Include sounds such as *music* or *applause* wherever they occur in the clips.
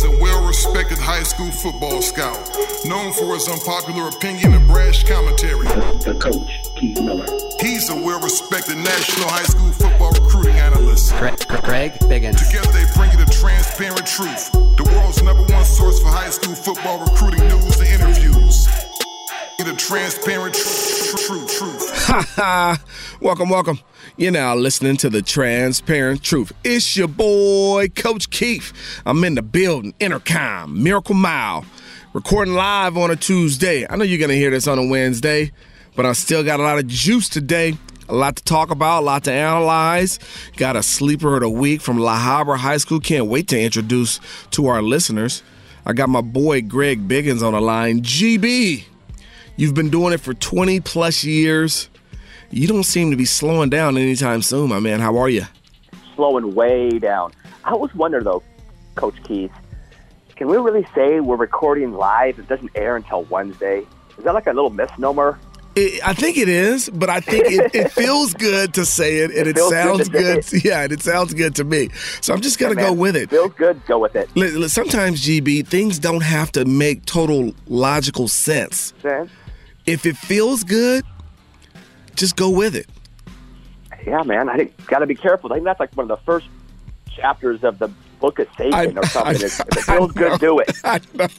He's a well respected high school football scout, known for his unpopular opinion and brash commentary. The, the coach, Keith Miller. He's a well respected national high school football recruiting analyst. Craig, Greg Biggins. Together they bring you the transparent truth, the world's number one source for high school football recruiting news and interviews. The transparent truth, truth. Ha ha! welcome, welcome. You're now listening to the Transparent Truth. It's your boy, Coach Keith. I'm in the building, Intercom, Miracle Mile, recording live on a Tuesday. I know you're going to hear this on a Wednesday, but I still got a lot of juice today. A lot to talk about, a lot to analyze. Got a sleeper of the week from La Habra High School. Can't wait to introduce to our listeners. I got my boy Greg Biggins on the line. GB, you've been doing it for 20 plus years you don't seem to be slowing down anytime soon, my man. How are you? Slowing way down. I always wonder, though, Coach Keith, can we really say we're recording live? It doesn't air until Wednesday. Is that like a little misnomer? It, I think it is, but I think it, it feels good to say it, and it, it sounds good. good yeah, and it sounds good to me. So I'm just gonna yeah, go with it. Feels good. Go with it. Sometimes, GB, things don't have to make total logical sense. Sense. If it feels good, just go with it. Yeah, man. I got to be careful. I think that's like one of the first chapters of the book of Satan or something. I, if it feels good, do it.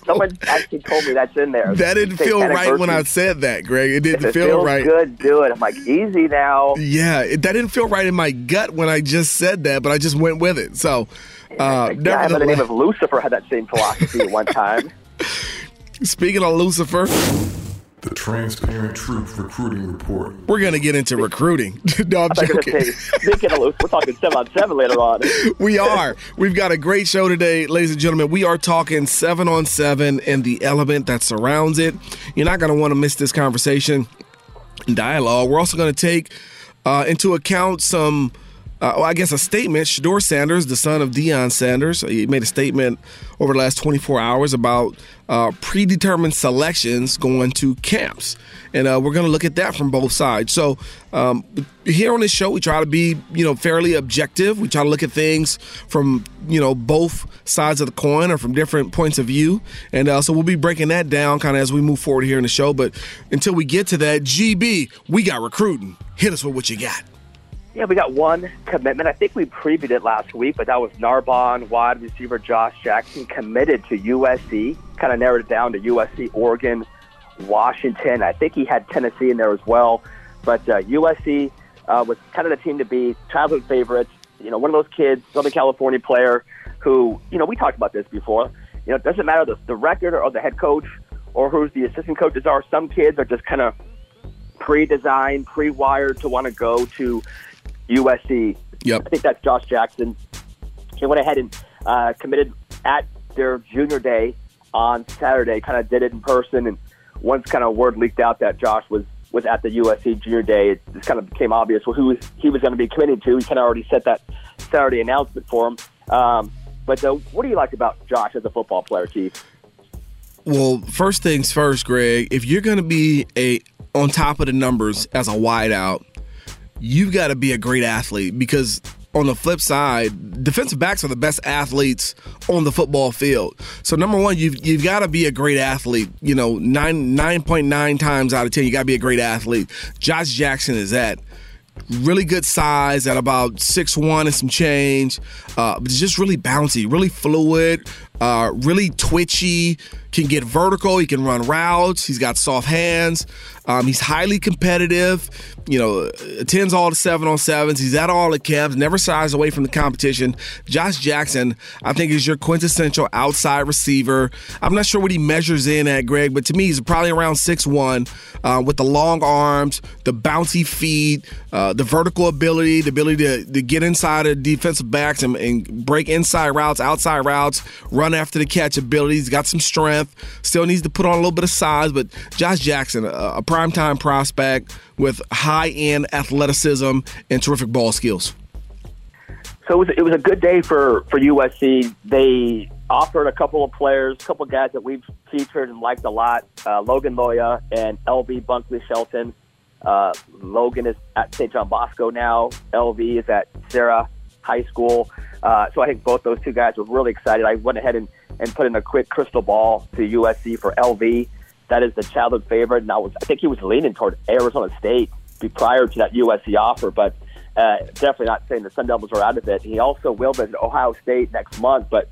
Someone actually told me that's in there. That didn't feel right verses. when I said that, Greg. It didn't if it feel feels right. Good, do it. I'm like, easy now. Yeah, it, that didn't feel right in my gut when I just said that, but I just went with it. So, uh, guy by the name of Lucifer had that same philosophy one time. *laughs* Speaking of Lucifer the Transparent Truth Recruiting Report. We're going to get into recruiting. *laughs* no, I'm joking. Say, we're talking 7 on 7 later on. *laughs* we are. We've got a great show today, ladies and gentlemen. We are talking 7 on 7 and the element that surrounds it. You're not going to want to miss this conversation and dialogue. We're also going to take uh, into account some uh, well, I guess a statement. Shedeur Sanders, the son of Deion Sanders, he made a statement over the last 24 hours about uh, predetermined selections going to camps. And uh, we're going to look at that from both sides. So um, here on this show, we try to be, you know, fairly objective. We try to look at things from, you know, both sides of the coin or from different points of view. And uh, so we'll be breaking that down kind of as we move forward here in the show. But until we get to that, GB, we got recruiting. Hit us with what you got. Yeah, we got one commitment. I think we previewed it last week, but that was Narbonne wide receiver Josh Jackson committed to USC. Kind of narrowed it down to USC, Oregon, Washington. I think he had Tennessee in there as well. But uh, USC uh, was kind of the team to be, childhood favorites. You know, one of those kids, Southern California player who, you know, we talked about this before. You know, it doesn't matter the, the record or the head coach or who the assistant coaches are. Some kids are just kind of pre-designed, pre-wired to want to go to USC. Yep. I think that's Josh Jackson. He went ahead and uh, committed at their junior day on Saturday. Kind of did it in person, and once kind of word leaked out that Josh was was at the USC junior day, it just kind of became obvious who he was going to be committing to. He kind of already set that Saturday announcement for him. Um, but uh, what do you like about Josh as a football player, Chief? Well, first things first, Greg. If you're going to be a on top of the numbers as a wideout, you've got to be a great athlete because on the flip side, defensive backs are the best athletes on the football field. So number one, you've you've got to be a great athlete. You know, nine nine point nine times out of ten, you got to be a great athlete. Josh Jackson is that really good size at about six one and some change. Uh, but just really bouncy, really fluid, uh, really twitchy. Can get vertical. He can run routes. He's got soft hands. Um, he's highly competitive. You know, attends all the seven on sevens. He's at all the camps. Never shies away from the competition. Josh Jackson, I think, is your quintessential outside receiver. I'm not sure what he measures in at, Greg, but to me, he's probably around six one, uh, with the long arms, the bouncy feet, uh, the vertical ability, the ability to, to get inside of defensive backs and, and break inside routes, outside routes, run after the catch ability. He's got some strength. Still needs to put on a little bit of size, but Josh Jackson, a, a primetime prospect with high end athleticism and terrific ball skills. So it was, it was a good day for, for USC. They offered a couple of players, a couple of guys that we've featured and liked a lot uh, Logan Loya and LV Bunkley Shelton. Uh, Logan is at St. John Bosco now. LV is at Serra High School. Uh, so I think both those two guys were really excited. I went ahead and, and put in a quick crystal ball to USC for LV. That is the childhood favorite. And I was, I think he was leaning toward Arizona State prior to that USC offer, but uh, definitely not saying the Sun Devils are out of it. He also will visit Ohio State next month, but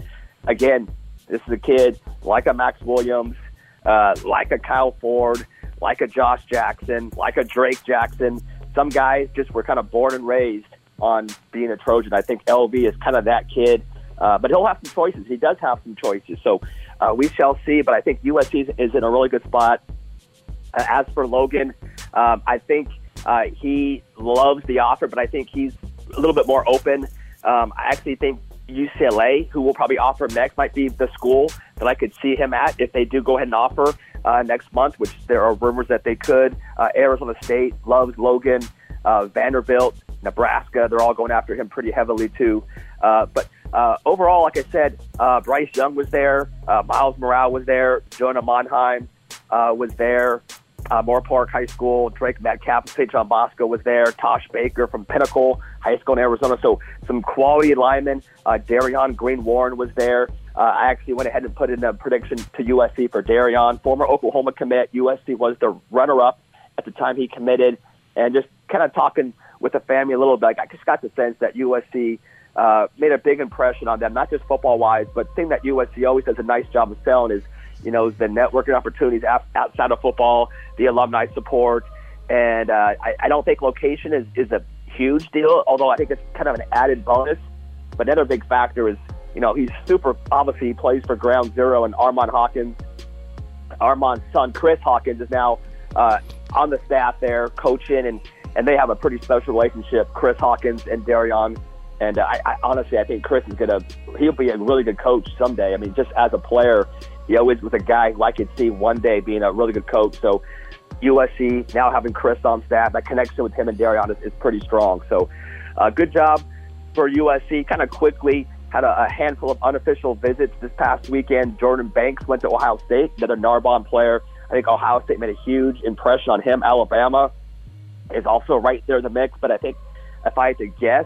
again, this is a kid like a Max Williams, uh, like a Kyle Ford, like a Josh Jackson, like a Drake Jackson. Some guys just were kind of born and raised on being a Trojan. I think LV is kind of that kid, uh, but he'll have some choices. He does have some choices, so uh, we shall see. But I think USC is in a really good spot. Uh, as for Logan, um, I think uh, he loves the offer, but I think he's a little bit more open. Um, I actually think UCLA, who will probably offer next, might be the school that I could see him at if they do go ahead and offer uh, next month, which there are rumors that they could. Uh, Arizona State loves Logan, Vanderbilt, Nebraska, they're all going after him pretty heavily too. Uh, but uh, overall, like I said, uh, Bryce Young was there, uh, Myles Murao was there, Jonah Monheim uh, was there, uh, Moorpark High School, Drake Metcalf St. John Bosco was there, Tosh Baker from Pinnacle High School in Arizona. So some quality linemen. Uh, Darian Green Warren was there. I actually went ahead and put in a prediction to USC for Darian, former Oklahoma commit. USC was the runner-up at the time he committed, and just kind of talking with the family a little bit. I just got the sense that USC uh, made a big impression on them, not just football-wise, but the thing that USC always does a nice job of selling is, you know, the networking opportunities outside of football, the alumni support, and uh, I, I don't think location is, is a huge deal, although I think it's kind of an added bonus. But another big factor is, you know, he's super, obviously, he plays for Ground Zero and Armand Hawkins. Armand's son, Chris Hawkins, is now uh, on the staff there coaching, and, and they have a pretty special relationship, Chris Hawkins and Darian. And uh, I, I honestly, I think Chris is gonna. He'll be a really good coach someday. I mean, just as a player, he always was a guy who I could see one day being a really good coach. So USC now having Chris on staff, that connection with him and Darian is, is pretty strong. So, uh, good job for USC. Kind of quickly had a, a, handful of unofficial visits this past weekend. Jordan Banks went to Ohio State, another Narbonne player. I think Ohio State made a huge impression on him. Alabama is also right there in the mix, but I think if I had to guess,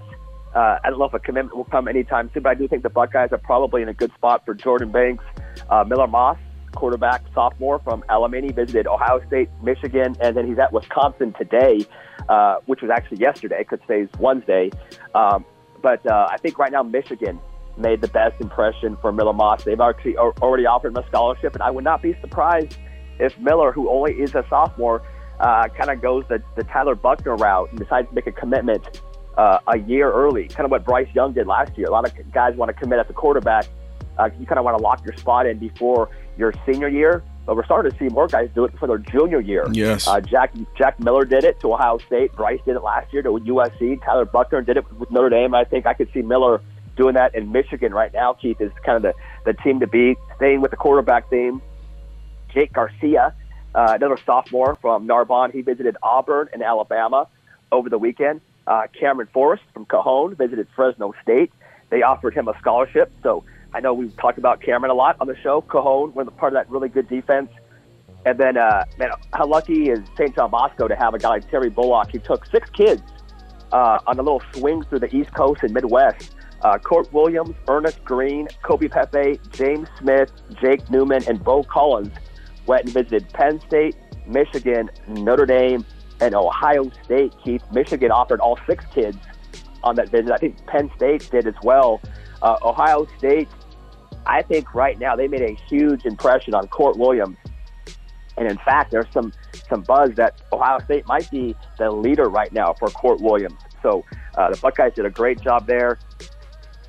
uh, I don't know if a commitment will come anytime soon, but I do think the Buckeyes are probably in a good spot for Jordan Banks. Uh, Miller Moss quarterback, sophomore from Alemany, visited Ohio State, Michigan, and then he's at Wisconsin today, uh, which was actually yesterday because today's Wednesday. Um, but uh, I think right now Michigan made the best impression for Miller Moss. They've actually already offered him a scholarship, and I would not be surprised if Miller, who only is a sophomore, uh, kind of goes the, the Tyler Buchner route and decides to make a commitment uh, a year early, kind of what Bryce Young did last year. A lot of guys want to commit at the quarterback. Uh, you kind of want to lock your spot in before your senior year, but we're starting to see more guys do it for their junior year. Yes. Uh, Jack Jack Miller did it to Ohio State. Bryce did it last year to USC. Tyler Buchner did it with Notre Dame. I think I could see Miller doing that in Michigan right now. Keith is kind of the, the team to beat. Staying with the quarterback theme, Jake Garcia, uh, another sophomore from Narbonne. He visited Auburn in Alabama over the weekend. Uh, Cameron Forrest from Cajon visited Fresno State. They offered him a scholarship, so I know we've talked about Cameron a lot on the show. Cajon, one of the part of that really good defense. And then, uh, man, how lucky is St. John Bosco to have a guy like Terry Bullock? He took six kids uh, on a little swing through the East Coast and Midwest. Uh, Kourt Williams, Ernest Green, Kobe Pepe, James Smith, Jake Newman, and Bo Collins went and visited Penn State, Michigan, Notre Dame, and Ohio State. Keith, Michigan offered all six kids on that visit. I think Penn State did as well. Uh, Ohio State I think right now they made a huge impression on Kourt Williams. And in fact, there's some, some buzz that Ohio State might be the leader right now for Kourt Williams. So uh, the Buckeyes did a great job there.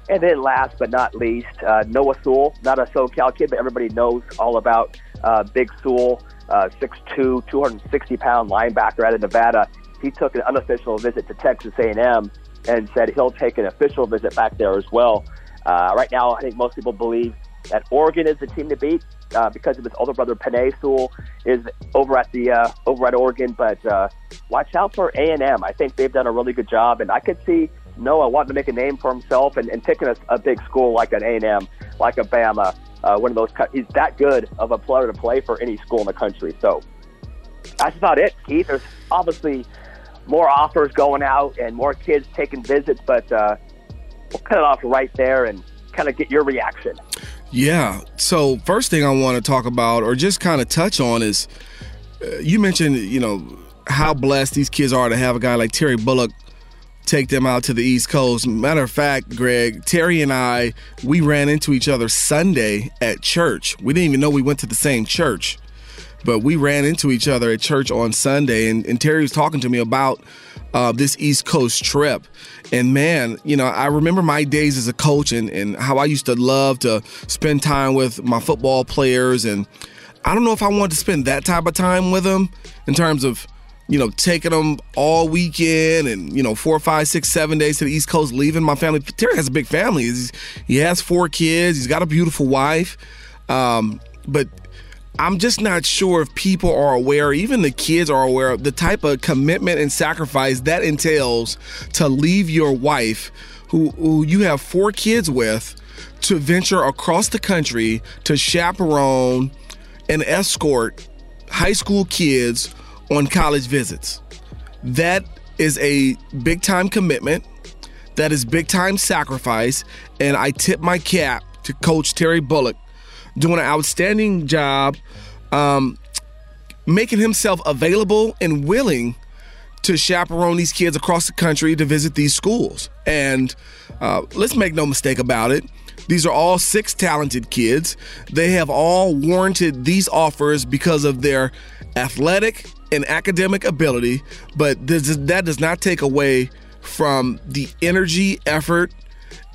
And then last but not least, uh, Noah Sewell, not a SoCal kid, but everybody knows all about uh, Big Sewell, uh, 6'2", 260-pound linebacker out of Nevada. He took an unofficial visit to Texas A&M and said he'll take an official visit back there as well. Uh, right now, I think most people believe that Oregon is the team to beat uh, because of his older brother Penei Sewell is over at the uh, over at Oregon. But uh, watch out for A and. I think they've done a really good job, and I could see Noah wanting to make a name for himself and, and picking a, a big school like an A and M, like a Bama. Uh, one of those. He's that good of a player to play for any school in the country. So that's about it, Keith. There's obviously more offers going out and more kids taking visits, but uh, we'll cut it off right there and kind of get your reaction. Yeah. So first thing I want to talk about, or just kind of touch on, is uh, you mentioned you know how blessed these kids are to have a guy like Terry Bullock take them out to the East Coast. Matter of fact, Greg, Terry and I, we ran into each other Sunday at church. We didn't even know we went to the same church, but we ran into each other at church on Sunday, and, and Terry was talking to me about uh, this East Coast trip. And man, you know, I remember my days as a coach and, and how I used to love to spend time with my football players. And I don't know if I wanted to spend that type of time with them in terms of you know, taking them all weekend and, you know, four, five, six, seven days to the East Coast, leaving my family. Terry has a big family. He's, he has four kids. He's got a beautiful wife. Um, but I'm just not sure if people are aware, even the kids are aware of the type of commitment and sacrifice that entails to leave your wife, who, who you have four kids with, to venture across the country to chaperone and escort high school kids on college visits. That is a big time commitment. That is big time sacrifice. And I tip my cap to Coach Terry Bullock doing an outstanding job um, making himself available and willing to chaperone these kids across the country to visit these schools. And uh, let's make no mistake about it. These are all six talented kids. They have all warranted these offers because of their athletic and academic ability, but this, that does not take away from the energy, effort,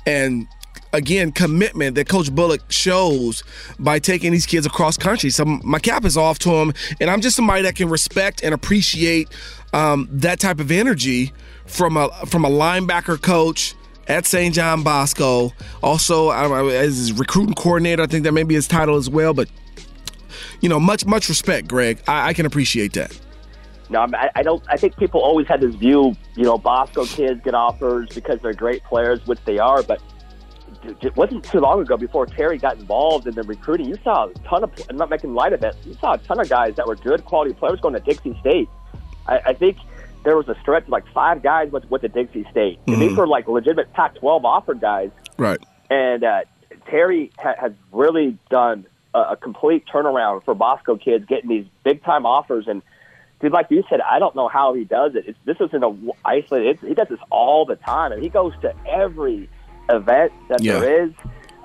and again commitment that Coach Bullock shows by taking these kids across country. So my cap is off to him, and I'm just somebody that can respect and appreciate um, that type of energy from a from a linebacker coach at St. John Bosco. Also, as his recruiting coordinator, I think that may be his title as well. But you know, much much respect, Greg. I, I can appreciate that. No, I, I don't. I think people always had this view. You know, Bosco kids get offers because they're great players, which they are. But it wasn't too long ago before Terry got involved in the recruiting. You saw a ton of. I'm not making light of it. You saw a ton of guys that were good quality players going to Dixie State. I, I think there was a stretch of like five guys with with the Dixie State. Mm-hmm. These were like legitimate Pac-12 offered guys. Right. And uh, Terry ha- has really done a, a complete turnaround for Bosco kids, getting these big time offers and dude, like you said, I don't know how he does it. It's, this isn't a isolated. It's, he does this all the time, and he goes to every event that yeah. there is.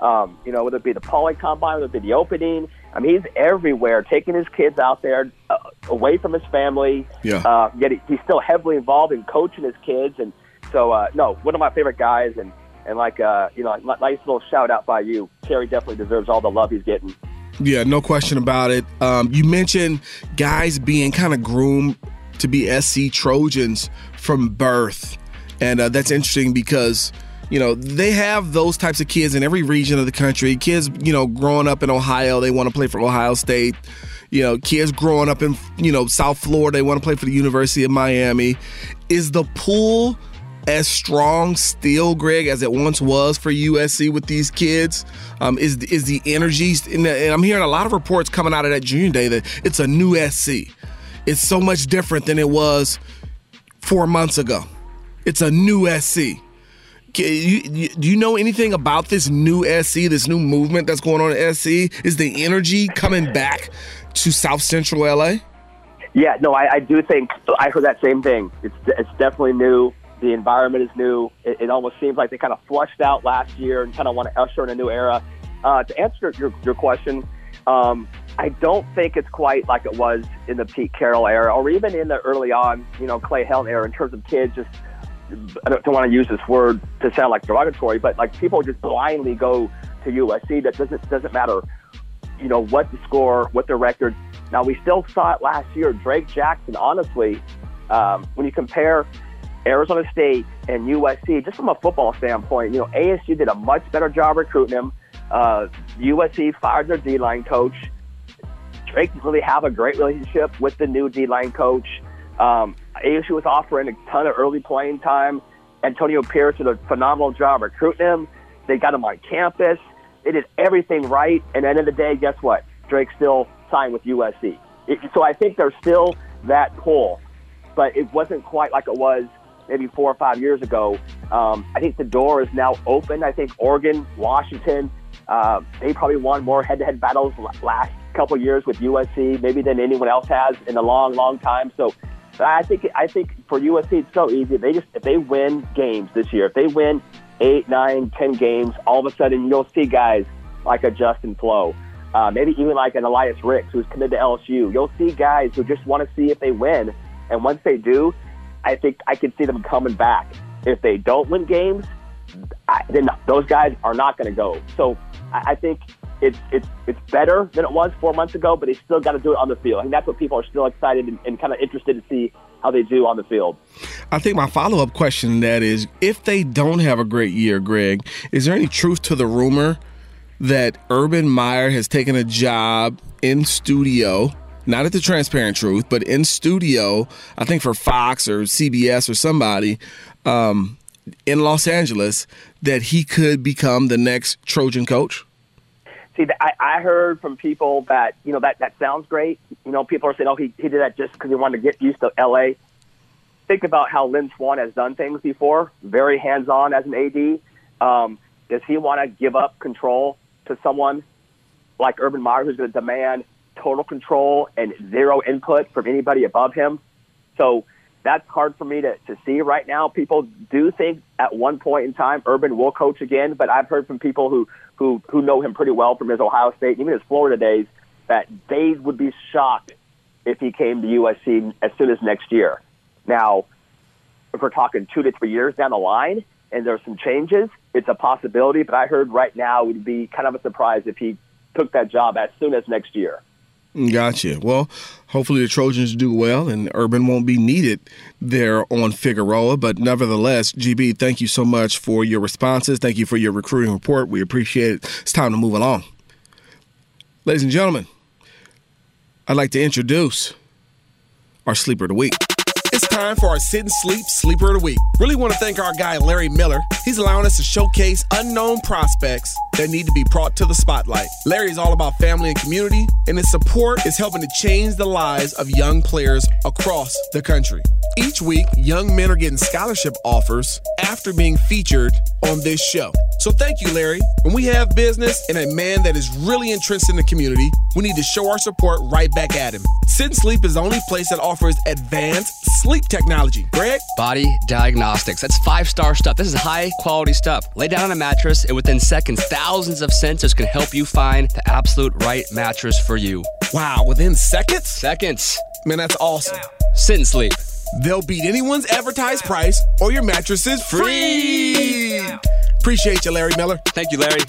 Um, you know, whether it be the poly combine, whether it be the opening. I mean, he's everywhere, taking his kids out there uh, away from his family. Yeah. Uh, yet he, he's still heavily involved in coaching his kids, and so uh, no, one of my favorite guys, and and like uh, you know, nice little shout out by you. Terry definitely deserves all the love he's getting. Yeah, no question about it. Um, you mentioned guys being kind of groomed to be SC Trojans from birth. And uh, that's interesting because, you know, they have those types of kids in every region of the country. Kids, you know, growing up in Ohio, they want to play for Ohio State. You know, kids growing up in, you know, South Florida, they want to play for the University of Miami. Is the pool as strong still, Greg, as it once was for USC with these kids? Um, is is the energy? And I'm hearing a lot of reports coming out of that junior day that it's a new SC. It's so much different than it was four months ago. It's a new SC. You, you, do you know anything about this new SC, this new movement that's going on in SC? Is the energy coming back to South Central LA? Yeah, no, I, I do think I heard that same thing. It's it's definitely new. The environment is new. It, it almost seems like they kind of flushed out last year and kind of want to usher in a new era. Uh, to answer your, your question, um, I don't think it's quite like it was in the Pete Carroll era or even in the early on, you know, Clay Helton era in terms of kids just I don't, don't want to use this word to sound like derogatory, but like people just blindly go to USC. That doesn't doesn't matter, you know, what the score, what the record. Now we still saw it last year. Drake Jackson, honestly, um, when you compare Arizona State and USC, just from a football standpoint, you know, ASU did a much better job recruiting him. Uh, USC fired their D line coach. Drake didn't really have a great relationship with the new D line coach. Um, ASU was offering a ton of early playing time. Antonio Pierce did a phenomenal job recruiting him. They got him on campus. They did everything right. And at the end of the day, guess what? Drake still signed with USC. It, so I think there's still that pull, but it wasn't quite like it was maybe four or five years ago. Um, I think the door is now open. I think Oregon, Washington, Uh, they probably won more head-to-head battles last couple years with USC, maybe than anyone else has in a long, long time. So I think I think for USC it's so easy. They just if they win games this year, if they win eight, nine, ten games, all of a sudden you'll see guys like a Justin Flowe, uh, maybe even like an Elias Ricks who's committed to LSU. You'll see guys who just want to see if they win, and once they do, I think I can see them coming back. If they don't win games, I, then those guys are not going to go. So I, I think it's it's it's better than it was four months ago, but they still got to do it on the field. I think that's what people are still excited and, and kind of interested to see how they do on the field. I think my follow up question that is, if they don't have a great year, Greg, is there any truth to the rumor that Urban Meyer has taken a job in studio? Not at the Transparent Truth, but in studio, I think for Fox or CBS or somebody um, in Los Angeles, that he could become the next Trojan coach? See, I, I heard from people that you know that that sounds great. You know, people are saying, "Oh, he he did that just because he wanted to get used to L.A." Think about how Lynn Swann has done things before. Very hands-on as an AD. Um, does he want to give up control to someone like Urban Meyer, who's going to demand total control and zero input from anybody above him? So that's hard for me to, to see right now. People do think at one point in time Urban will coach again, but I've heard from people who, who, who know him pretty well from his Ohio State, even his Florida days, that they would be shocked if he came to USC as soon as next year. Now, if we're talking two to three years down the line and there's some changes, it's a possibility, but I heard right now it would be kind of a surprise if he took that job as soon as next year. Gotcha. Well, hopefully the Trojans do well and Urban won't be needed there on Figueroa. But nevertheless, GB, thank you so much for your responses. Thank you for your recruiting report. We appreciate it. It's time to move along. Ladies and gentlemen, I'd like to introduce our sleeper of the week. It's time for our Sit and Sleep Sleeper of the Week. Really want to thank our guy Larry Miller. He's allowing us to showcase unknown prospects that need to be brought to the spotlight. Larry is all about family and community, and his support is helping to change the lives of young players across the country. Each week, young men are getting scholarship offers after being featured on this show. So thank you, Larry. When we have business and a man that is really entrenched in the community, we need to show our support right back at him. Sit Sleep is the only place that offers advanced sleep technology. Greg? Body Diagnostics. That's five star stuff. This is high quality stuff. Lay down on a mattress, and within seconds, thousands of sensors can help you find the absolute right mattress for you. Wow, within seconds? Seconds. Man, that's awesome. Sit and sleep. They'll beat anyone's advertised price, or your mattress is free. Appreciate you, Larry Miller. Thank you, Larry.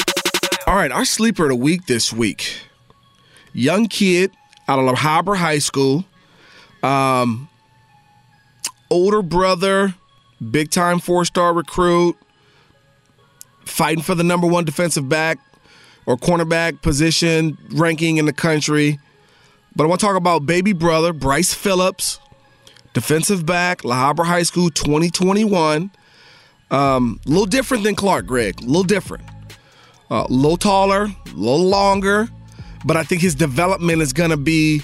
All right, our sleeper of the week this week. Young kid out of La Habra High School. Um, older brother, big time four star recruit, fighting for the number one defensive back or cornerback position ranking in the country. But I want to talk about baby brother, Bryce Phillips, defensive back, La Habra High School 2021. Um, a little different than Clark, Greg. A little different. Uh, a little taller, a little longer, but I think his development is going to be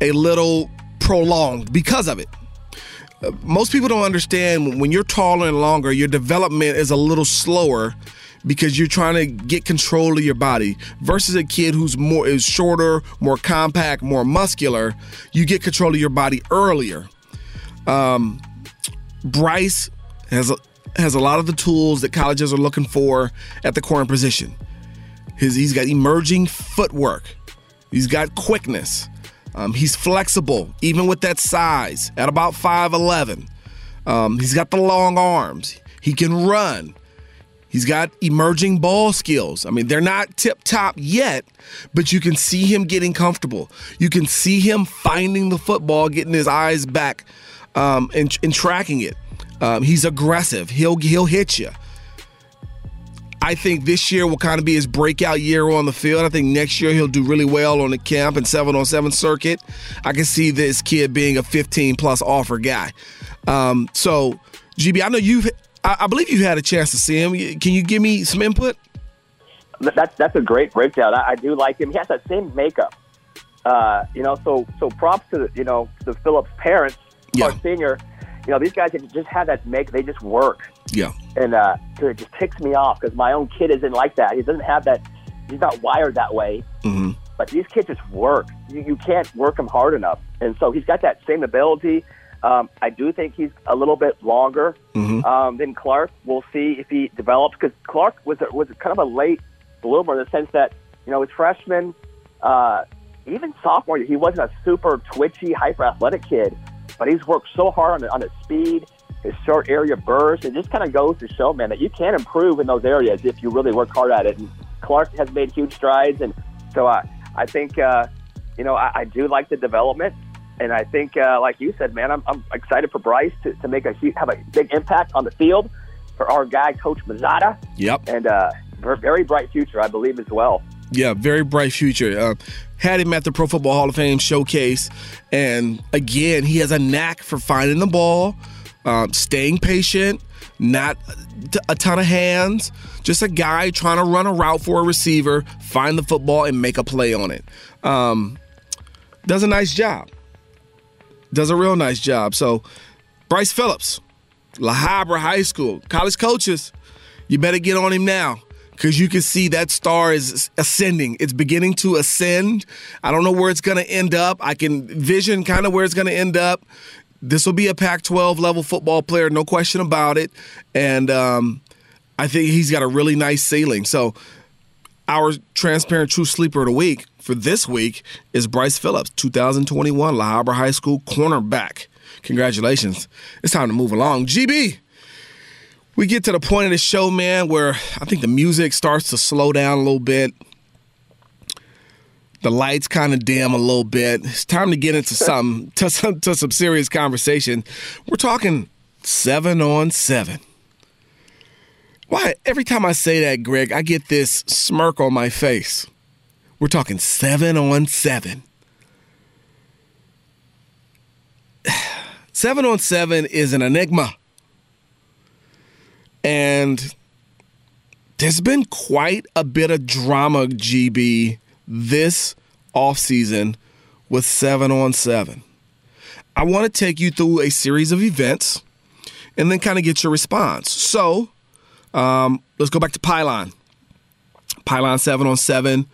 a little prolonged because of it. Most people don't understand when you're taller and longer, your development is a little slower because you're trying to get control of your body versus a kid who's more is shorter, more compact, more muscular. You get control of your body earlier. Um, Bryce has a, has a lot of the tools that colleges are looking for at the corner position. His, he's got emerging footwork. He's got quickness. Um, he's flexible, even with that size at about 5'11. Um, he's got the long arms. He can run. He's got emerging ball skills. I mean, they're not tip top yet, but you can see him getting comfortable. You can see him finding the football, getting his eyes back, um, and, and tracking it. Um, he's aggressive. He'll he'll hit you. I think this year will kind of be his breakout year on the field. I think next year he'll do really well on the camp and seven on seven circuit. I can see this kid being a 15 plus offer guy. Um, so, GB, I know you've, I, I believe you've had a chance to see him. Can you give me some input? That's that's a great breakdown. I, I do like him. He has that same makeup. Uh, you know, so so props to the, you know the Phillips parents, Yeah. Clark Senior. You know, these guys just have that make. They just work. Yeah. and uh, it just ticks me off because my own kid isn't like that. He doesn't have that he's not wired that way. Mm-hmm. But these kids just work. You, you can't work them hard enough, and so he's got that same ability. Um, I do think he's a little bit longer Mhm. um, than Clark. We'll see if he develops because Clark was a, was kind of a late bloomer in the sense that you know his freshman, uh, even sophomore year, he wasn't a super twitchy, hyper athletic kid, but he's worked so hard on, on his speed, short area burst. It just kind of goes to show, man, that you can improve in those areas if you really work hard at it. And Clark has made huge strides, and so I, I think, uh, you know, I, I do like the development. And I think, uh, like you said, man, I'm, I'm excited for Bryce to, to make a huge, have a big impact on the field for our guy, Coach Mazzotta, Yep. and uh, very bright future, I believe, as well. Yeah, very bright future. Uh, had him at the Pro Football Hall of Fame showcase, and again, he has a knack for finding the ball, um, staying patient, not a ton of hands, just a guy trying to run a route for a receiver, find the football, and make a play on it. Um, does a nice job. Does a real nice job. So, Bryce Phillips, La Habra High School, college coaches, you better get on him now because you can see that star is ascending. It's beginning to ascend. I don't know where it's going to end up. I can vision kind of where it's going to end up. This will be a Pac 12 level football player, no question about it. And um, I think he's got a really nice ceiling. So, our transparent true sleeper of the week for this week is Bryce Phillips, 2021 La Habra High School cornerback. Congratulations. It's time to move along. GB, we get to the point of the show, man, where I think the music starts to slow down a little bit. The lights kind of dim a little bit. It's time to get into some *laughs* to some to some serious conversation. We're talking seven on seven. Why every time I say that, Greg, I get this smirk on my face. We're talking seven on seven. *sighs* Seven on seven is an enigma. And there's been quite a bit of drama, GB, this offseason with seven on seven. I want to take you through a series of events and then kind of get your response. So um, let's go back to Pylon. Pylon seven on seven,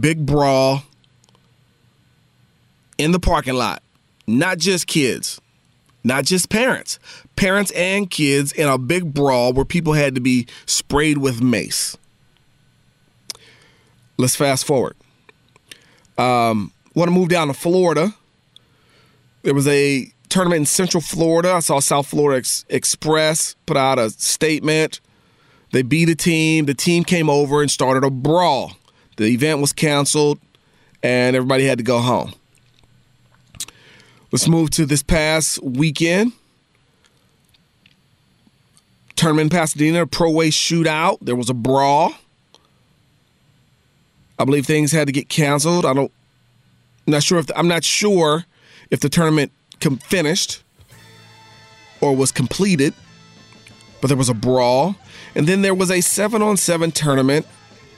big brawl in the parking lot. Not just kids, not just parents, parents and kids in a big brawl where people had to be sprayed with mace. Let's fast forward. Um, Want to move down to Florida? There was a tournament in Central Florida. I saw South Florida Ex- Express put out a statement. They beat a team. The team came over and started a brawl. The event was canceled, and everybody had to go home. Let's move to this past weekend. Tournament in Pasadena, pro way shootout. There was a brawl. I believe things had to get canceled. I don't. I'm not sure if the, I'm not sure if the tournament com- finished or was completed, but there was a brawl, and then there was a seven on seven tournament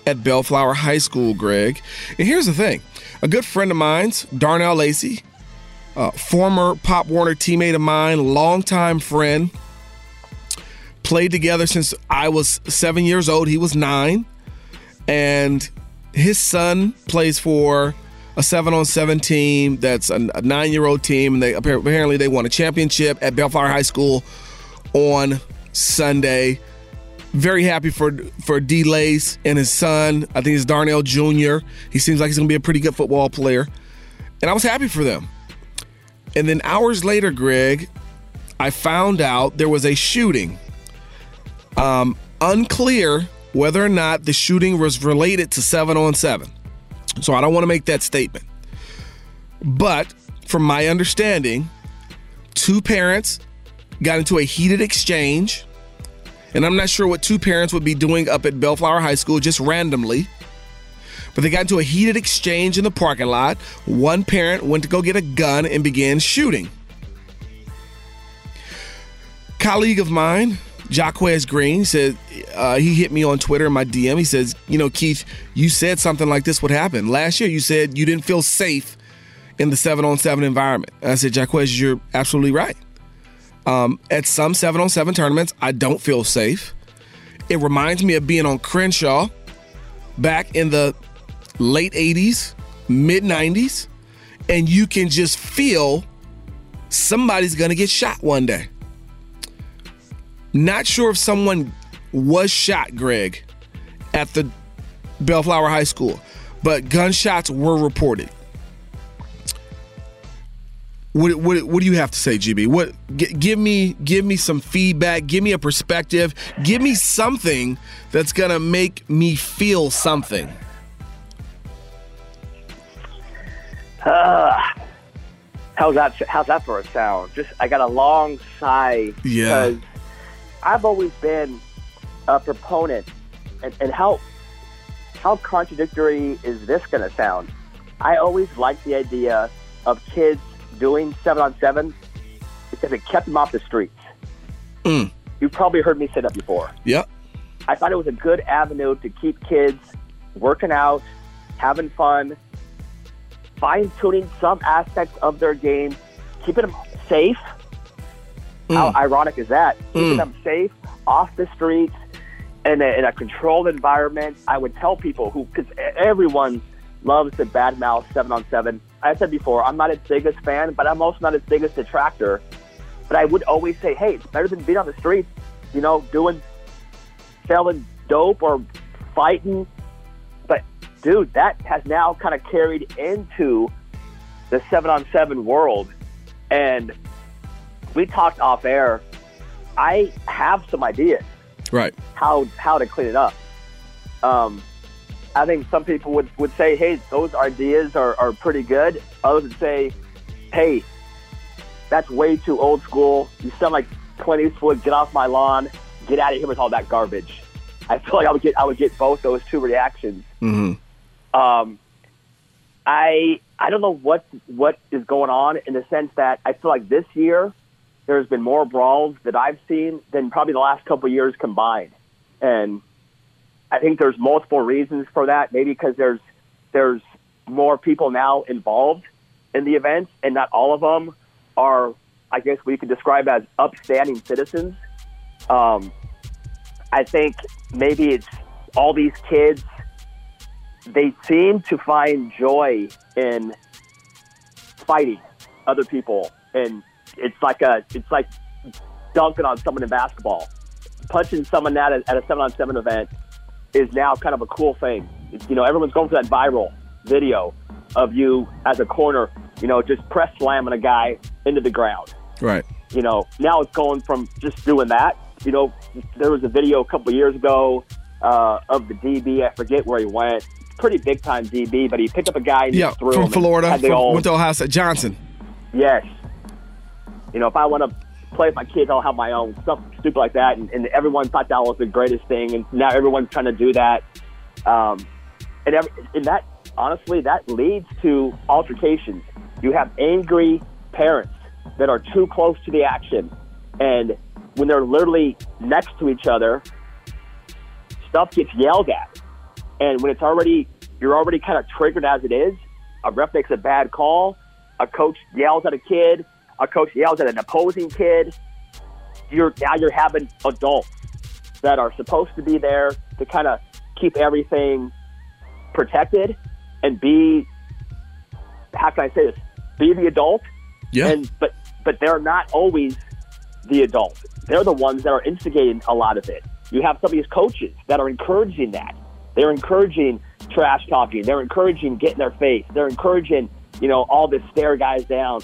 at Bellflower High School. Greg, and here's the thing: a good friend of mine's, Darnell Lacey, former Pop Warner teammate of mine, longtime friend. Played together since I was seven years old. He was nine. And his son plays for a seven on seven team that's a, nine year old team. And they apparently they won a championship at Bellflower High School on Sunday. Very happy for for D Lace and his son. I think it's Darnell Jr. He seems like he's gonna be a pretty good football player. And I was happy for them. And then hours later, Greg, I found out there was a shooting. Um, unclear whether or not the shooting was related to seven on seven. So I don't want to make that statement. But from my understanding, two parents got into a heated exchange. And I'm not sure what two parents would be doing up at Bellflower High School just randomly. But they got into a heated exchange in the parking lot. One parent went to go get a gun and began shooting. Colleague of mine, Jacquez Green, said uh, he hit me on Twitter in my DM. He says, You know, Keith, you said something like this would happen. Last year, you said you didn't feel safe in the seven on seven environment. And I said, Jacquez, you're absolutely right. Um, at some seven on seven tournaments, I don't feel safe. It reminds me of being on Crenshaw back in the late 80s, mid 90s, and you can just feel somebody's gonna get shot one day. Not sure if someone was shot, Greg, at the Bellflower High School, but gunshots were reported. What, what, what do you have to say, GB? What g- give me give me some feedback, give me a perspective, give me something that's gonna make me feel something. Uh, how's that? How's that for a sound? Just I got a long sigh Yeah. because I've always been a proponent, and, and how how contradictory is this going to sound? I always liked the idea of kids doing seven on seven because it kept them off the streets. Mm. You've probably heard me say that before. Yep. I thought it was a good avenue to keep kids working out, having fun, fine tuning some aspects of their game, keeping them safe. How mm. ironic is that? Keeping mm. them safe off the streets in a, in a controlled environment. I would tell people who, because everyone loves to badmouth seven on seven. I said before, I'm not its biggest fan, but I'm also not its biggest detractor. But I would always say, hey, it's better than being on the streets, you know, doing selling dope or fighting. But dude, that has now kind of carried into the seven on seven world. And we talked off air. I have some ideas Right. how how to clean it up. Um, I think some people would, would say, hey, those ideas are, are pretty good. Others would say, hey, that's way too old school. You sound like Clint Eastwood. Get off my lawn. Get out of here with all that garbage. I feel like I would get I would get both those two reactions. Mhm. Um, I I don't know what what is going on in the sense that I feel like this year there's been more brawls that I've seen than probably the last couple of years combined, and I think there's multiple reasons for that. Maybe because there's there's more people now involved in the events, and not all of them are, I guess, we could describe as upstanding citizens. Um, I think maybe it's all these kids. They seem to find joy in fighting other people, and it's like a it's like dunking on someone in basketball. Punching someone at a, at a seven on seven event is now kind of a cool thing. It's, you know, everyone's going for that viral video of you as a corner, you know, just press slamming a guy into the ground Right. you know, now it's going from just doing that. You know, there was a video a couple of years ago uh, of the DB. I forget where he went. Pretty big time DB, but he picked up a guy and Yeah, threw from him Florida. From, old- went to Ohio State. Johnson. Yes. You know, if I want to play with my kids, I'll have my own stuff stupid like that. And, and everyone thought that was the greatest thing, and now everyone's trying to do that. Um, and, every, and that honestly, that leads to altercations. You have angry parents that are too close to the action, and when they're literally next to each other, stuff gets yelled at. And when it's already, you're already kind of triggered as it is. A ref makes a bad call. A coach yells at a kid. A coach yells at an opposing kid. You're now you're having adults that are supposed to be there to kind of keep everything protected and be how can I say this? Be the adult. Yeah. And but but they're not always the adult. They're the ones that are instigating a lot of it. You have some of these coaches that are encouraging that. They're encouraging trash talking. They're encouraging getting their face. They're encouraging, you know, all this stare guys down.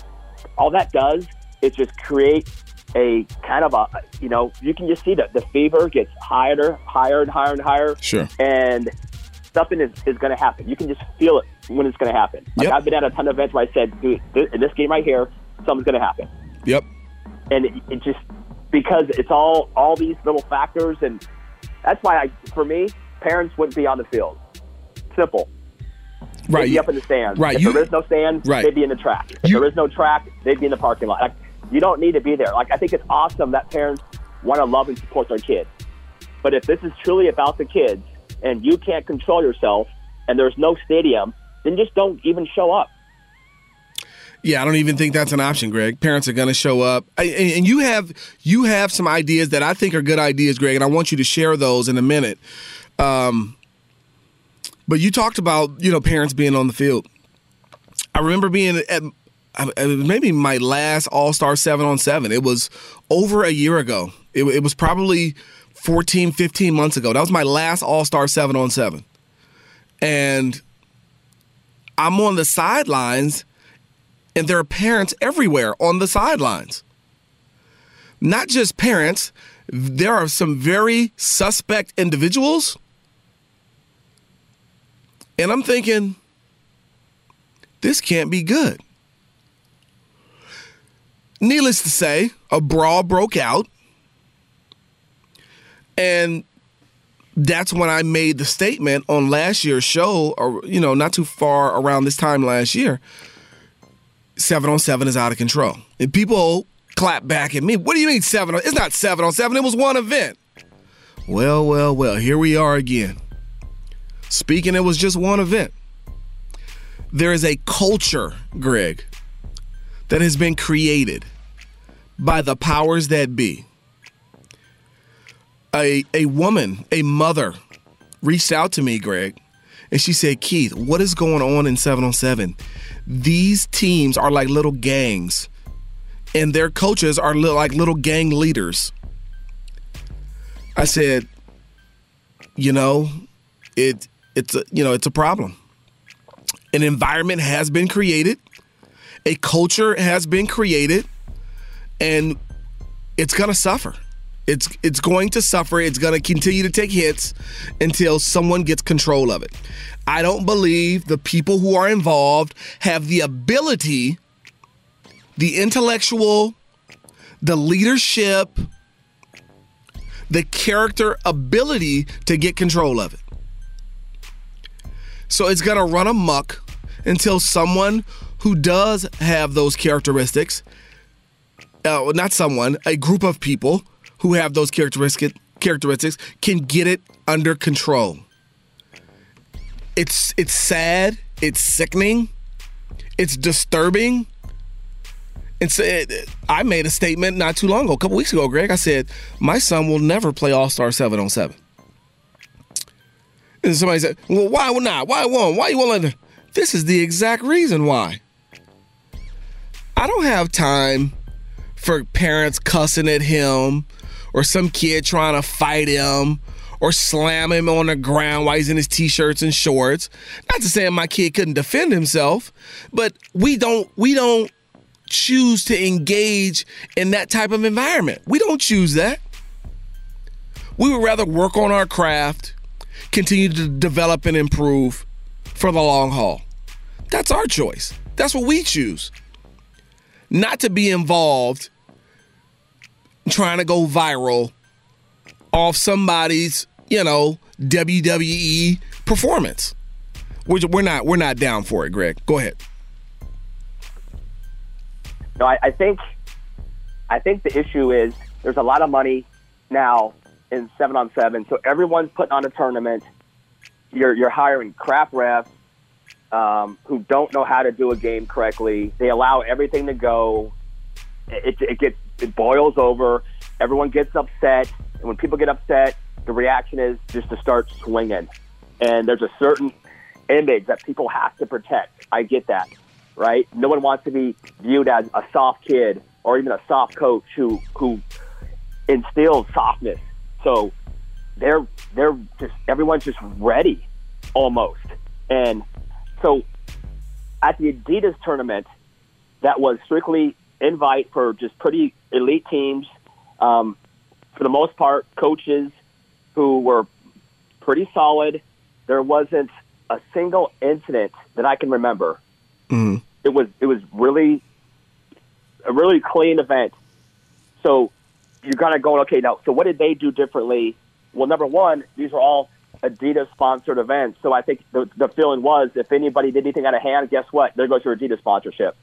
All that does is just create a kind of a, you know, you can just see that the fever gets higher, higher and higher and higher. Sure. And something is, is going to happen. You can just feel it when it's going to happen. Like Yep. I've been at a ton of events where I said, dude, th- in this game right here, something's going to happen Yep. and it, it just because it's all all these little factors, and that's why I, for me, parents wouldn't be on the field. Simple. Right. They'd be up in the stands. Right, If you- there is no stand, Right. they'd be in the track. If You- there is no track, they'd be in the parking lot. Like, you don't need to be there. Like I think it's awesome that parents want to love and support their kids. But if this is truly about the kids and you can't control yourself and there's no stadium, then just don't even show up. Yeah, I don't even think that's an option, Greg. Parents are going to show up, and you have you have some ideas that I think are good ideas, Greg, and I want you to share those in a minute. Um, But you talked about you know parents being on the field. I remember being at maybe my last All Star seven on seven. It was over a year ago. It, it was probably 14, 15 months ago. That was my last All Star seven on seven, and I'm on the sidelines, and there are parents everywhere on the sidelines. Not just parents. There are some very suspect individuals and I'm thinking, this can't be good. Needless to say, a brawl broke out. And that's when I made the statement on last year's show, or, you know, not too far around this time last year. Seven on seven is out of control. And people clap back at me. What do you mean seven on? It's not seven on seven. It was one event. Well, well, well. Here we are again. Speaking, it was just one event. There is a culture, Greg, that has been created by the powers that be. A, a woman, a mother, reached out to me, Greg, and she said, Keith, what is going on in 7 on 7? These teams are like little gangs, and their coaches are li- like little gang leaders. I said, you know, it it's a, you know it's a problem. An environment has been created, a culture has been created, and it's gonna suffer. It's it's going to suffer. It's going to continue to take hits until someone gets control of it. I don't believe the people who are involved have the ability, the intellectual, the leadership, the character ability to get control of it. So it's going to run amok until someone who does have those characteristics, uh, not someone, a group of people who have those characteristic, characteristics can get it under control. It's it's sad, it's sickening, it's disturbing. And so it, I made a statement not too long ago, a couple weeks ago, Greg. I said, my son will never play All Star 7 on 7. And somebody said, well, why not? Why won't? Why you won't let This is the exact reason why. I don't have time for parents cussing at him or some kid trying to fight him or slam him on the ground while he's in his t-shirts and shorts. Not to say my kid couldn't defend himself, but we don't we don't choose to engage in that type of environment. We don't choose that. We would rather work on our craft continue to develop and improve for the long haul. That's our choice. That's what we choose. Not to be involved trying to go viral off somebody's, you know, WWE performance. We're, we're not we're not down for it, Greg. Go ahead. No, I, I think I think the issue is there's a lot of money now in seven on seven. So everyone's putting on a tournament. You're you're hiring crap refs um, who don't know how to do a game correctly. They allow everything to go. It, it gets it boils over. Everyone gets upset, and when people get upset, the reaction is just to start swinging. And there's a certain image that people have to protect. I get that, right? No one wants to be viewed as a soft kid or even a soft coach who who instills softness so they're they're just everyone's just ready almost. And so at the Adidas tournament, that was strictly invite for just pretty elite teams. Um, for the most part, coaches who were pretty solid. There wasn't a single incident that I can remember. Mm-hmm. It was it was really a really clean event. So you're kind of going, okay, now, so what did they do differently? Well, number one, these are all Adidas sponsored events. So I think the, the feeling was if anybody did anything out of hand, guess what? There goes your Adidas sponsorship.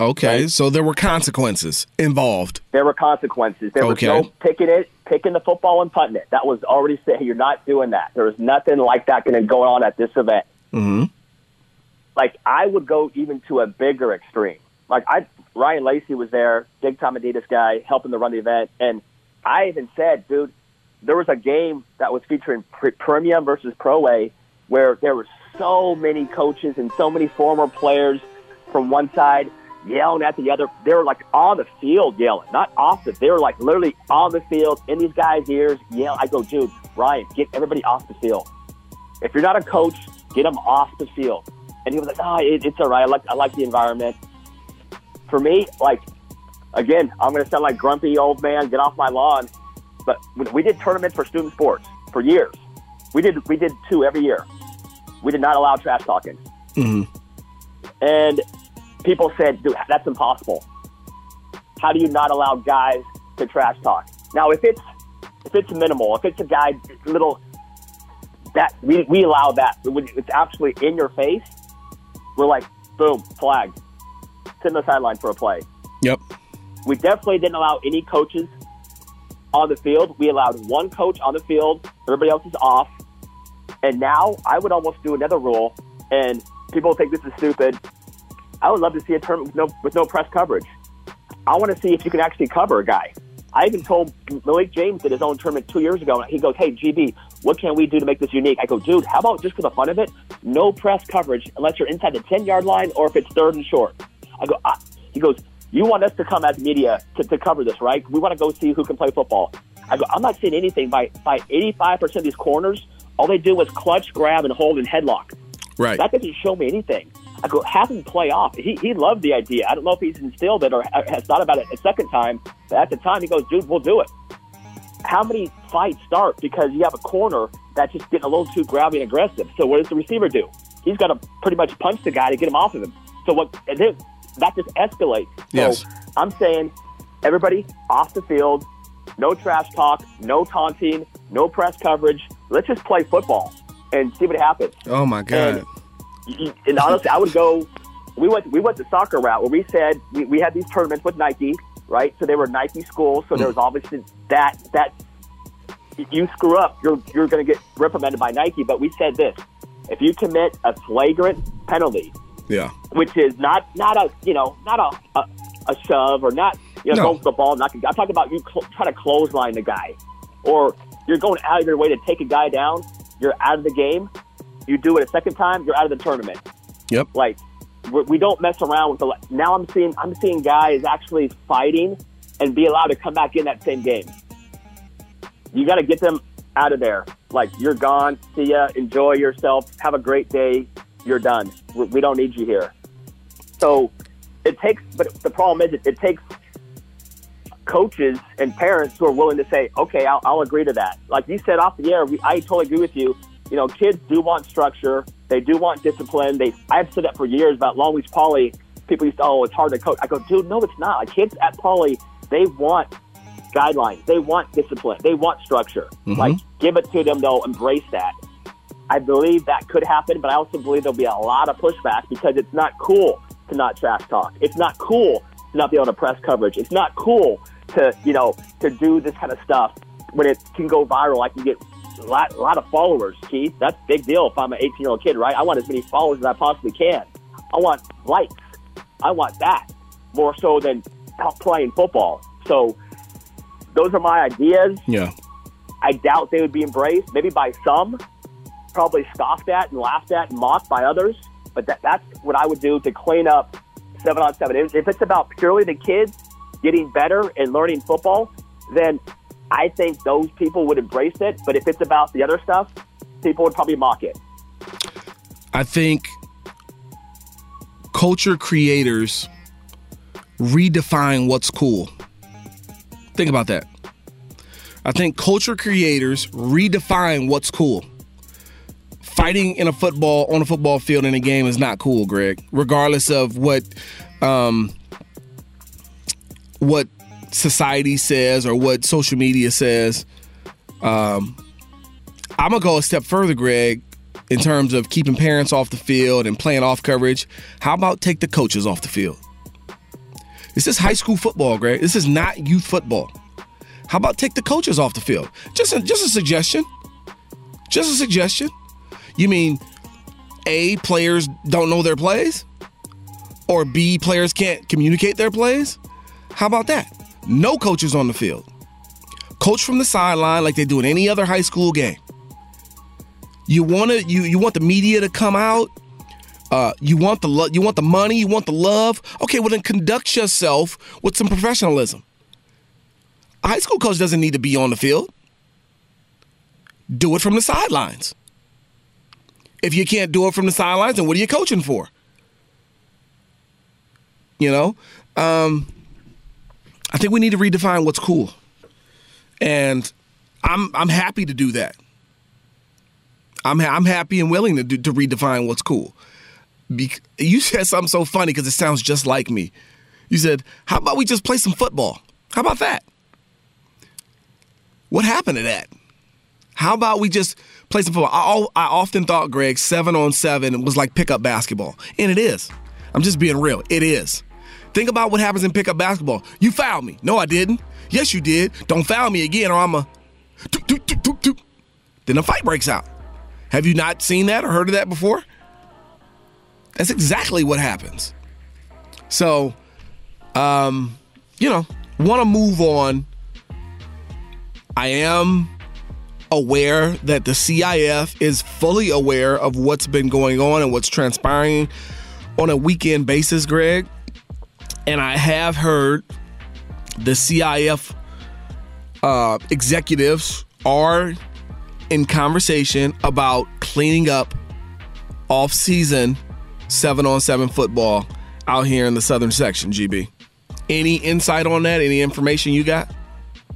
Okay, right? so there were consequences involved. There were consequences. There okay. was no picking it, picking the football and putting it. That was already said. You're not doing that. There was nothing like that going on at this event. Mm-hmm. Like I would go even to a bigger extreme. Like I, Ryan Lacey was there, big time Adidas guy, helping to run the event, and I even said, dude, there was a game that was featuring pre- Premium versus Pro A. where there were so many coaches and so many former players from one side yelling at the other. They were like on the field yelling, not off the. They were like literally on the field in these guys' ears yelling. I go, dude, Ryan, get everybody off the field. If you're not a coach, get them off the field. And he was like, oh, it, it's all right. I like I like the environment. For me, like again, I'm going to sound like grumpy old man. Get off my lawn. But we did tournaments for student sports for years. We did we did two every year. We did not allow trash talking. Mm-hmm. And people said, dude, that's impossible. How do you not allow guys to trash talk? Now, if it's if it's minimal, if it's a guy little that we, we allow that. But when it's absolutely in your face. We're like, boom, flag. Sit in the sideline for a play. Yep. We definitely didn't allow any coaches on the field. We allowed one coach on the field. Everybody else is off. And now I would almost do another rule. And people think this is stupid. I would love to see a tournament with no with no press coverage. I want to see if you can actually cover a guy. I even told Malik James did his own tournament two years ago. And he goes, "Hey GB, what can we do to make this unique?" I go, "Dude, how about just for the fun of it, no press coverage unless you're inside the ten yard line or if it's third and short." I go, ah. he goes, "You want us to come as media to, to cover this, right? We want to go see who can play football." I go, "I'm not seeing anything by by 85 percent of these corners. All they do is clutch, grab, and hold and headlock. Right. That doesn't show me anything." I go, have him play off. He, he loved the idea. I don't know if he's instilled it or has thought about it a second time. But at the time, he goes, dude, we'll do it. How many fights start because you have a corner that's just getting a little too grabby and aggressive? So what does the receiver do? He's got to pretty much punch the guy to get him off of him. So what? That just escalates. So Yes. I'm saying, everybody off the field, no trash talk, no taunting, no press coverage. Let's just play football and see what happens. Oh my God. And- and honestly, I would go. We went we went the soccer route where we said we, we had these tournaments with Nike, right? So they were Nike schools. So there mm. was obviously that that you screw up, you're you're going to get reprimanded by Nike. But we said this: if you commit a flagrant penalty, yeah. which is not not a you know not a a, a shove or not you know No. the ball. I'm talking about you cl- trying to clothesline the guy, or you're going out of your way to take a guy down. You're out of the game. You do it a second time, you're out of the tournament. Yep. Like we we don't mess around with the. Now I'm seeing I'm seeing guys actually fighting and be allowed to come back in that same game. You got to get them out of there. Like you're gone. See ya. Enjoy yourself. Have a great day. You're done. We we don't need you here. So it takes, but the problem is, it, it takes coaches and parents who are willing to say, okay, I'll, I'll agree to that. Like you said off the air, we, I totally agree with you. You know, kids do want structure. They do want discipline. They, I've said that for years about Long Beach Poly. People used to, oh, it's hard to coach. I go, dude, no, it's not. Like kids at Poly, they want guidelines. They want discipline. They want structure. Mm-hmm. Like, give it to them. They'll embrace that. I believe that could happen, but I also believe there'll be a lot of pushback because it's not cool to not trash talk. It's not cool to not be able to press coverage. It's not cool to, you know, to do this kind of stuff when it can go viral. I can get a lot, a lot of followers, Keith. That's a big deal if I'm an 18 year old kid, right? I want as many followers as I possibly can. I want likes. I want that more so than playing football. So those are my ideas. Yeah. I doubt they would be embraced, maybe by some, probably scoffed at and laughed at and mocked by others. But that, that's what I would do to clean up seven on seven. If if it's about purely the kids getting better and learning football, then I think those people would embrace it. But if it's about the other stuff, people would probably mock it. I think culture creators redefine what's cool. Think about that. I think culture creators redefine what's cool. Fighting in a football on a football field in a game is not cool, Greg. Regardless of what um, what society says or what social media says, um, I'm gonna go a step further, Greg, in terms of keeping parents off the field and playing off coverage. How about take the coaches off the field? This is high school football, Greg. This is not youth football. How about take the coaches off the field? Just a, just a suggestion. Just a suggestion. You mean A, players don't know their plays? Or B, players can't communicate their plays? How about that? No coaches on the field. Coach from the sideline like they do in any other high school game. You want to you you want the media to come out. Uh, you want the lo- you want the money. You want the love. Okay, well then conduct yourself with some professionalism. A high school coach doesn't need to be on the field. Do it from the sidelines. If you can't do it from the sidelines, then what are you coaching for? You know, um, I think we need to redefine what's cool, and I'm I'm happy to do that. I'm ha- I'm happy and willing to do, to redefine what's cool. Be- you said something so funny because it sounds just like me. You said, "How about we just play some football? How about that?" What happened to that? How about we just play some football? I, I often thought, Greg, seven on seven was like pickup basketball, and it is. I'm just being real. It is. Think about what happens in pickup basketball. You fouled me. No, I didn't. Yes, you did. Don't foul me again, or I'm a. Doop, doop, doop, doop, doop. Then a fight breaks out. Have you not seen that or heard of that before? That's exactly what happens. So, um, you know, want to move on. I am aware that the CIF is fully aware of what's been going on and what's transpiring on a weekend basis, Greg. And I have heard the CIF uh, executives are in conversation about cleaning up off season seven on seven football out here in the southern section, GB. Any insight on that? Any information you got?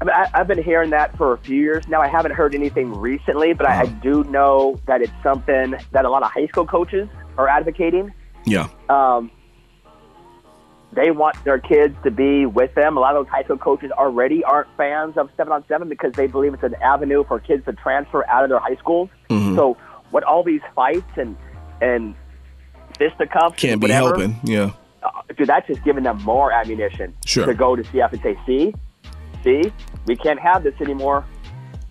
I mean, I, I've been hearing that for a few years now. I haven't heard anything recently, but I, I do know that it's something that a lot of high school coaches are advocating. Yeah. Um, they want their kids to be with them. A lot of those high school coaches already aren't fans of seven on seven because they believe it's an avenue for kids to transfer out of their high schools. So, what all these fights and and fisticuffs Can't be whatever, helping. Yeah. uh, dude, that's just giving them more ammunition Sure. to go to CIF and say, see, we can't have this anymore.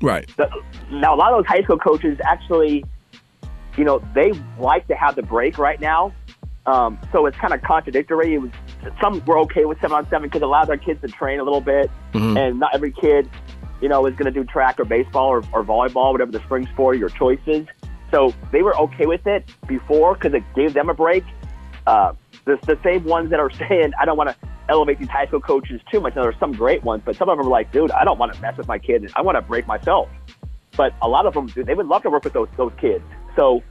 Right. The, now, a lot of those high school coaches actually, you know, they like to have the break right now. Um, so it's kind of contradictory. It was, some were okay with seven on seven because it allowed their kids to train a little bit, and not every kid, you know, is going to do track or baseball or, or volleyball, whatever the spring sport your choice is. So they were okay with it before because it gave them a break. Uh, the, the same ones that are saying, I don't want to elevate these high school coaches too much. Now, there's some great ones, but some of them are like, dude, I don't want to mess with my kids. I want to break myself. But a lot of them, dude, they would love to work with those those kids. So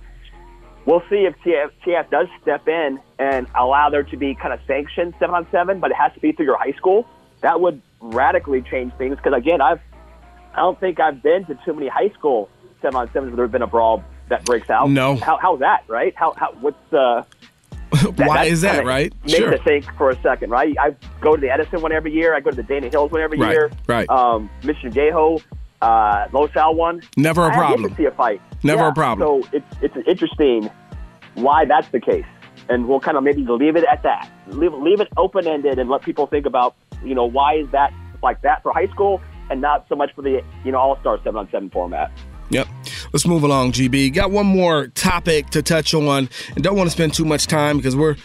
we'll see if TF, TF does step in and allow there to be kind of sanctioned seven on seven, but it has to be through your high school. That would radically change things because again, I've I don't think I've been to too many high school seven on sevens where there's been a brawl that breaks out. No. How, how's that, right? How, how what's the *laughs* that- Why is that, right? Makes Sure. me think for a second, right? I go to the Edison one every year. I go to the Dana Hills one every Right, year. right. Um, Mission Viejo, uh, Los Al one. Never a I problem. to see a fight. Never Yeah, a problem. So it's it's interesting why that's the case, and we'll kind of maybe leave it at that. Leave leave it open ended and let people think about you know why is that like that for high school and not so much for the you know all star seven on seven format. Yep. Let's move along, GB. Got one more topic to touch on, and don't want to spend too much time because we're.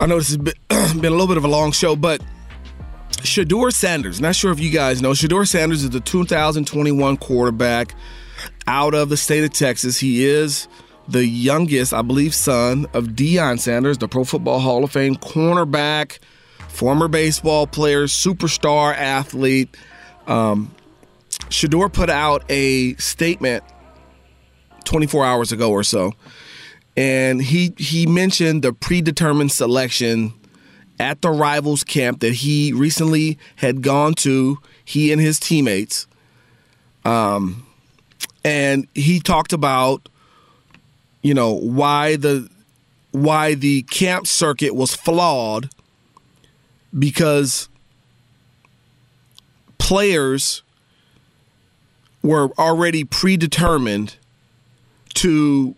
I know this has *clears throat* been, a little bit of a long show, but Shedeur Sanders. Not sure if you guys know. Shedeur Sanders is the 2021 quarterback out of the state of Texas. He is the youngest, I believe, son of Deion Sanders, the Pro Football Hall of Fame cornerback, former baseball player, superstar athlete. Um, Shedeur put out a statement 24 hours ago or so, and he he mentioned the predetermined selection at the rivals camp that he recently had gone to. He and his teammates, um, and he talked about you know why the why the camp circuit was flawed because players were already predetermined to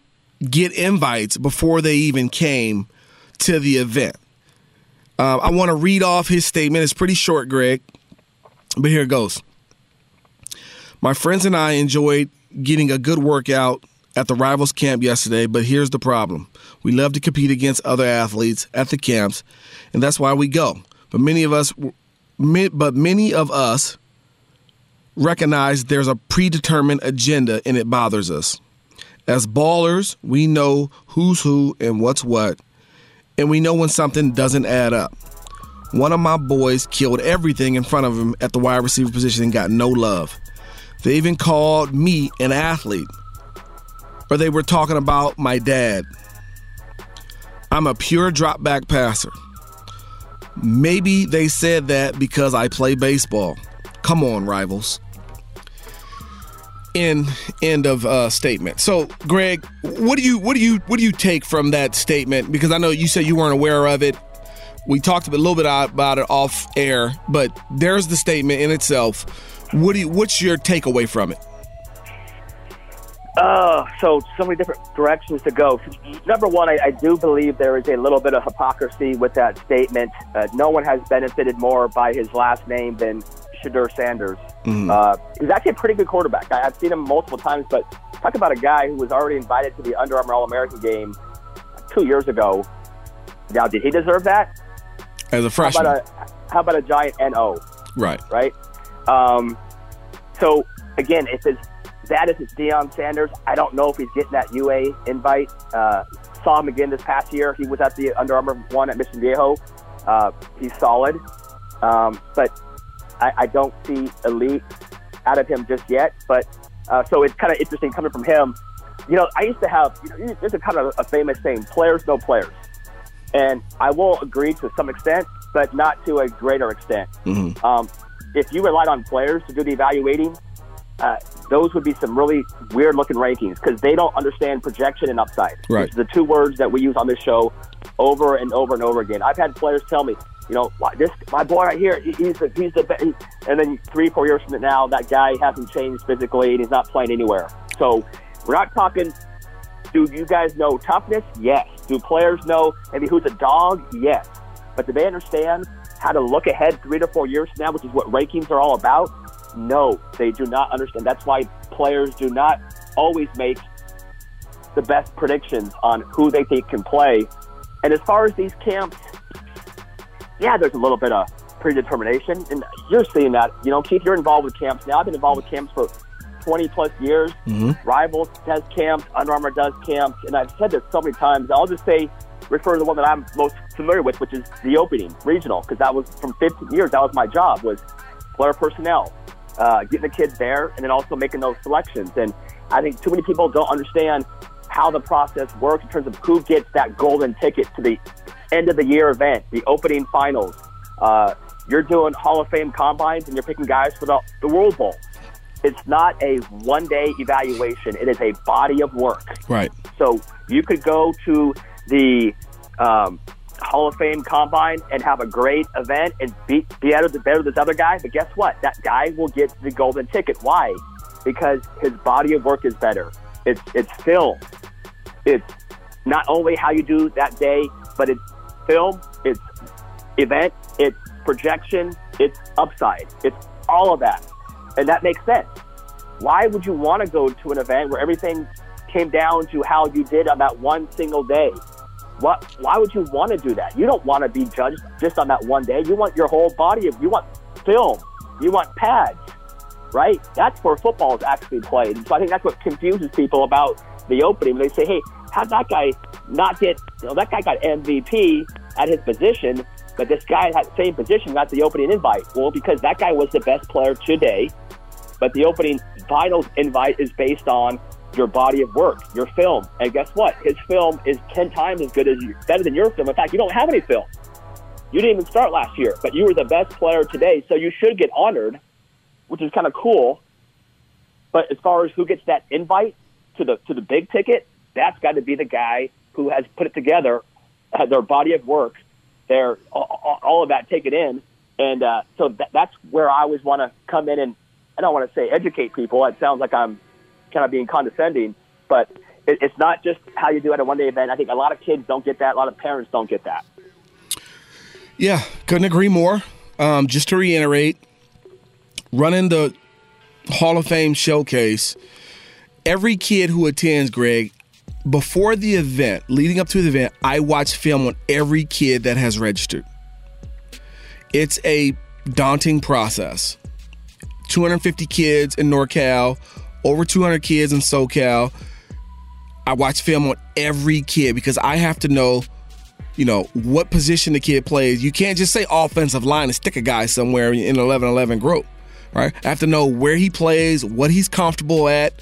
get invites before they even came to the event. Uh, I want to read off his statement. It's pretty short, Greg, but here it goes. My friends and I enjoyed getting a good workout at the Rivals camp yesterday, but here's the problem. We love to compete against other athletes at the camps, and that's why we go. But many of us but many of us recognize there's a predetermined agenda and it bothers us. As ballers, we know who's who and what's what, and we know when something doesn't add up. One of my boys killed everything in front of him at the wide receiver position and got no love. They even called me an athlete. Or they were talking about my dad. I'm a pure drop back passer. Maybe they said that because I play baseball. Come on, rivals. End end of uh, statement. So, Greg, what do you what do you what do you take from that statement? Because I know you said you weren't aware of it. We talked a little bit about it off air, but there's the statement in itself. What do you, what's your takeaway from it? Uh, so so many different directions to go. Number one, I, I do believe there is a little bit of hypocrisy with that statement. Uh, no one has benefited more by his last name than Shedeur Sanders. Mm-hmm. Uh, he's actually a pretty good quarterback. I, have seen him multiple times, but talk about a guy who was already invited to the Under Armour All American game two years ago. Now, did he deserve that? As a freshman. How about a, how about a giant NO? Right. Right. Um, so again, if it's that is it's Deion Sanders. I don't know if he's getting that UA invite. Uh, saw him again this past year. He was at the Under Armour one at Mission Viejo. Uh, he's solid, um, but I, I, don't see elite out of him just yet. But uh, so it's kind of interesting coming from him. You know, I used to have. You know, there's a kind of a famous saying: "Players no players," and I will agree to some extent, but not to a greater extent. Mm-hmm. Um, if you relied on players to do the evaluating, uh, those would be some really weird looking rankings because they don't understand projection and upside. Right. the two words that we use on this show over and over and over again. I've had players tell me, you know, this my boy right here, he's the he's the best. And then three four years from now, that guy hasn't changed physically and he's not playing anywhere. So we're not talking. Do you guys know toughness? Yes. Do players know maybe who's a dog? Yes. But do they understand how to look ahead three to four years from now, which is what rankings are all about? No, they do not understand. That's why players do not always make the best predictions on who they think can play. And as far as these camps, yeah, there's a little bit of predetermination, and you're seeing that. You know, Keith, you're involved with camps now. I've been involved with camps for 20 plus years. Mm-hmm. Rivals does camps, Under Armour does camps, and I've said this so many times. I'll just say, refer to the one that I'm most familiar with, which is the opening regional, because that was from 15 years. That was my job was player personnel, uh, getting the kids there, and then also making those selections. And I think too many people don't understand how the process works in terms of who gets that golden ticket to the end of the year event, the opening finals. Uh, you're doing Hall of Fame combines and you're picking guys for the, the World Bowl. It's not a one day evaluation, it is a body of work. Right. So you could go to the um, Hall of Fame combine and have a great event and be, be better, better than this other guy. But guess what? That guy will get the golden ticket. Why? Because his body of work is better. It's it's film. It's not only how you do that day, but it's film. It's event. It's projection. It's upside. It's all of that, and that makes sense. Why would you want to go to an event where everything came down to how you did on that one single day? What, why would you want to do that? You don't want to be judged just on that one day. You want your whole body of, you want film, you want pads, right? That's where football is actually played. So I think that's what confuses people about the opening. They say, hey, how'd that guy not get, you know, that guy got MVP at his position, but this guy at that same position got the opening invite. Well, because that guy was the best player today, but the opening finals invite is based on your body of work, your film. And guess what? His film is 10 times as good as you, better than your film. In fact, you don't have any film. You didn't even start last year, but you were the best player today, so you should get honored, which is kind of cool. But as far as who gets that invite to the to the big ticket, that's got to be the guy who has put it together, uh, their body of work, their all, all of that take it in, and uh, so that, that's where I always want to come in and I don't want to say educate people. It sounds like I'm kind of being condescending, but it, it's not just how you do at a one day event. I think a lot of kids don't get that. A lot of parents don't get that. Yeah, couldn't agree more. Um, just to reiterate, running the Hall of Fame showcase, every kid who attends, Greg, before the event, leading up to the event, I watch film on every kid that has registered. It's a daunting process. 250 kids in NorCal, over 200 kids in SoCal. I watch film on every kid because I have to know, you know, what position the kid plays. You can't just say offensive line and stick a guy somewhere in an 11 11 group, right? I have to know where he plays, what he's comfortable at,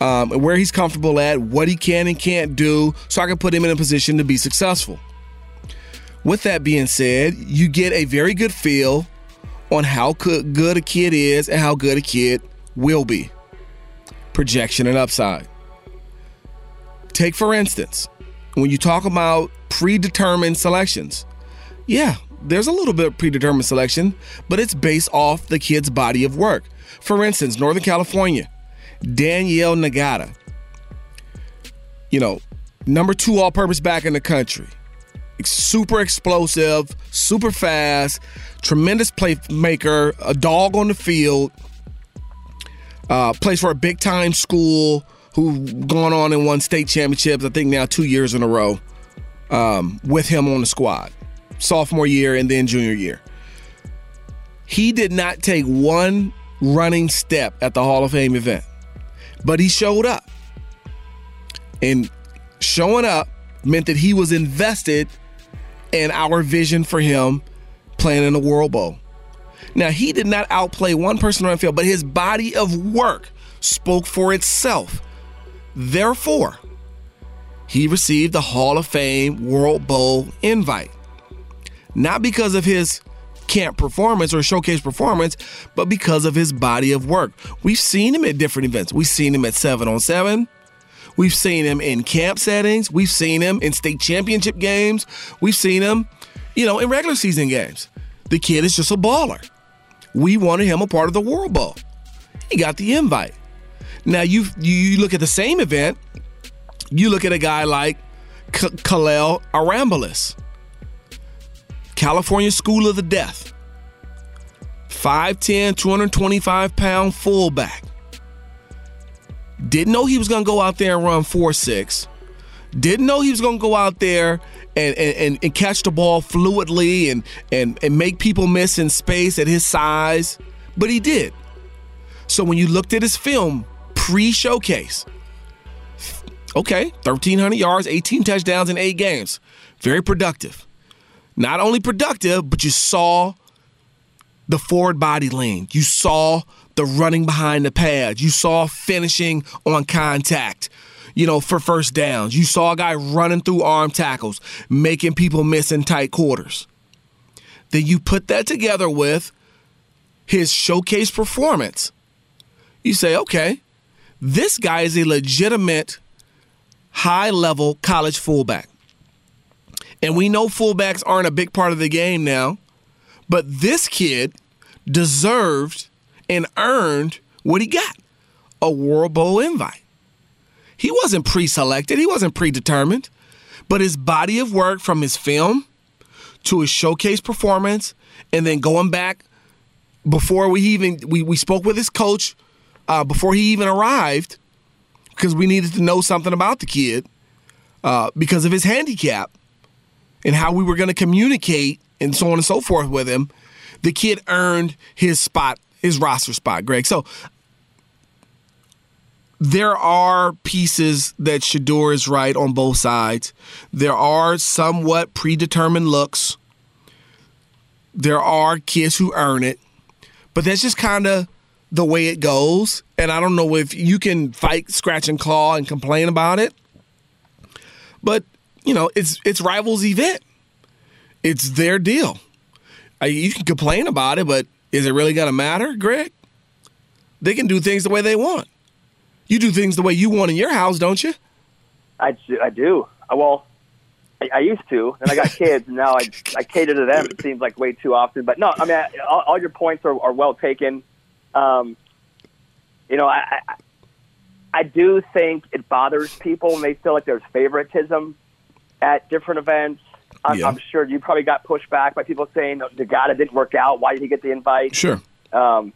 um, where he's comfortable at, what he can and can't do, so I can put him in a position to be successful. With that being said, you get a very good feel on how good a kid is and how good a kid will be. Projection and upside. Take, for instance, when you talk about predetermined selections, yeah, there's a little bit of predetermined selection, but it's based off the kid's body of work. For instance, Northern California, Daniyel Ngata, you know, number two all purpose back in the country. Super explosive, super fast, tremendous playmaker, a dog on the field, uh, plays for a big time school who gone on and won state championships, I think now two years in a row um, with him on the squad, sophomore year and then junior year. He did not take one running step at the Hall of Fame event, but he showed up. And showing up meant that he was invested in our vision for him playing in the World Bowl. Now, he did not outplay one person on the field, but his body of work spoke for itself. Therefore, he received the Hall of Fame World Bowl invite. Not because of his camp performance or showcase performance, but because of his body of work. We've seen him at different events. We've seen him at 7 on 7. We've seen him in camp settings. We've seen him in state championship games. We've seen him, you know, in regular season games. The kid is just a baller. We wanted him a part of the World Bowl. He got the invite. Now you you look at the same event, you look at a guy like K- Kalel Arambulis, California School of the Deaf, 5'10, 225 pound fullback. Didn't know he was going to go out there and run 4 6. Didn't know he was going to go out there and, and, and, catch the ball fluidly and, and, and make people miss in space at his size, but he did. So when you looked at his film pre showcase, okay, 1,300 yards, 18 touchdowns in eight games. Very productive. Not only productive, but you saw the forward body lean. You saw the running behind the pads. You saw finishing on contact you know, for first downs. You saw a guy running through arm tackles, making people miss in tight quarters. Then you put that together with his showcase performance. You say, okay, this guy is a legitimate high level college fullback. And we know fullbacks aren't a big part of the game now, but this kid deserved and earned what he got a World Bowl invite. He wasn't pre selected, he wasn't predetermined, but his body of work from his film to his showcase performance and then going back before we even we, we spoke with his coach uh, before he even arrived because we needed to know something about the kid uh, because of his handicap and how we were going to communicate and so on and so forth with him the kid earned his spot his roster spot greg so there are pieces that Shedeur is right on both sides. There are somewhat predetermined looks. There are kids who earn it, but that's just kind of the way it goes. And I don't know if you can fight, scratch, and claw and complain about it, but you know it's it's rivals' event. It's their deal. You can complain about it, but is it really going to matter, Greg? They can do things the way they want. You do things the way you want in your house, don't you? I, I do. Uh, well, I, I used to, and I got *laughs* kids, and now I, I cater to them. It seems like way too often. But no, I mean, all, all your points are, are well taken. Um, you know, I, I I do think it bothers people when they feel like there's favoritism at different events. I'm, yeah. I'm sure you probably got pushed back by people saying the guy that didn't work out. Why did he get the invite? Sure. Um,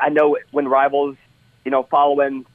I know when rivals, you know, following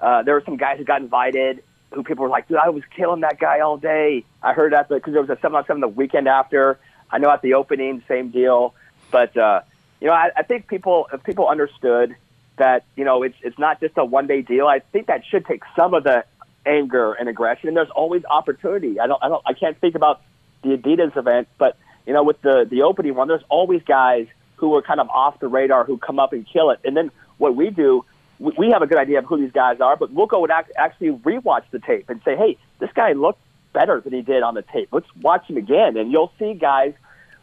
uh, there were some guys who got invited who people were like, dude, I was killing that guy all day. I heard that because there was a seven on seven the weekend after. I know at the opening, same deal. But uh, you know, I, I think people if people understood that you know it's it's not just a one day deal. I think that should take some of the anger and aggression, and there's always opportunity. I don't, I don't, I can't think about the Adidas event, but you know, with the the opening one, there's always guys who are kind of off the radar who come up and kill it. And then what we do, we, we have a good idea of who these guys are, but we'll go and act, actually rewatch the tape and say, hey, this guy looked better than he did on the tape. Let's watch him again, and you'll see guys.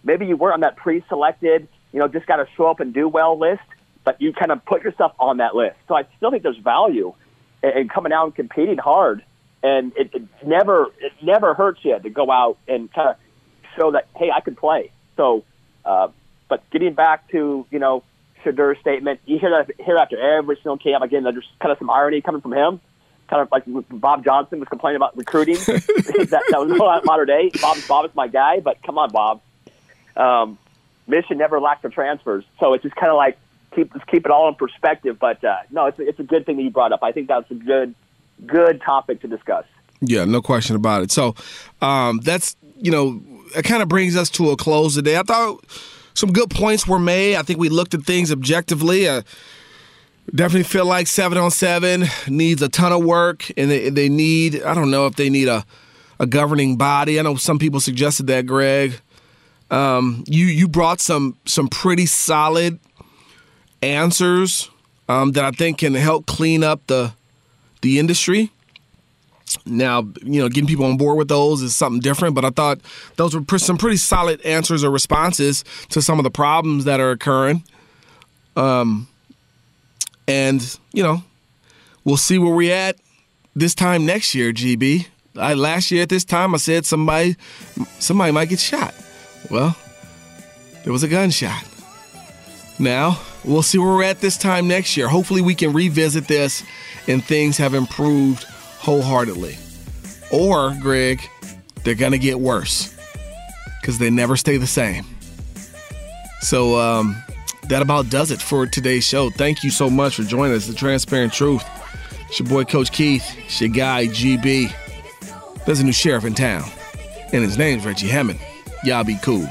Maybe you weren't on that pre-selected, you know, just got to show up and do well list, but you kind of put yourself on that list. So I still think there's value in coming out and competing hard, and it, it never it never hurts you to go out and kind of show that hey, I can play. So, uh, but getting back to you know Shedeur's statement, you hear that hear after every single camp. Again, there's kind of some irony coming from him. Kind of like Bob Johnson was complaining about recruiting. *laughs* *laughs* that, that was modern day. Bob, Bob is my guy, but come on, Bob. Um, Michigan never lacked for transfers, so it's just kind of like keep let's keep it all in perspective. But uh, no, it's a, it's a good thing that you brought up. I think that's a good good topic to discuss. Yeah, no question about it. So um, that's you know it kind of brings us to a close today. I thought some good points were made. I think we looked at things objectively. Uh, definitely feel like seven on seven needs a ton of work, and they, they need I don't know if they need a a governing body. I know some people suggested that, Greg. Um, you you brought some some pretty solid answers um, that I think can help clean up the the industry. Now, you know, getting people on board with those is something different, but I thought those were some pretty solid answers or responses to some of the problems that are occurring. Um, and you know, we'll see where we're at this time next year, GB. I, last year at this time, I said somebody somebody might get shot. Well, there was a gunshot. Now, we'll see where we're at this time next year. Hopefully, we can revisit this and things have improved wholeheartedly. Or, Greg, they're going to get worse because they never stay the same. So, um, that about does it for today's show. Thank you so much for joining us. The Transparent Truth. It's your boy, Coach Keith. It's your guy, GB. There's a new sheriff in town, and his name's Reggie Hammond. Y'all be cool.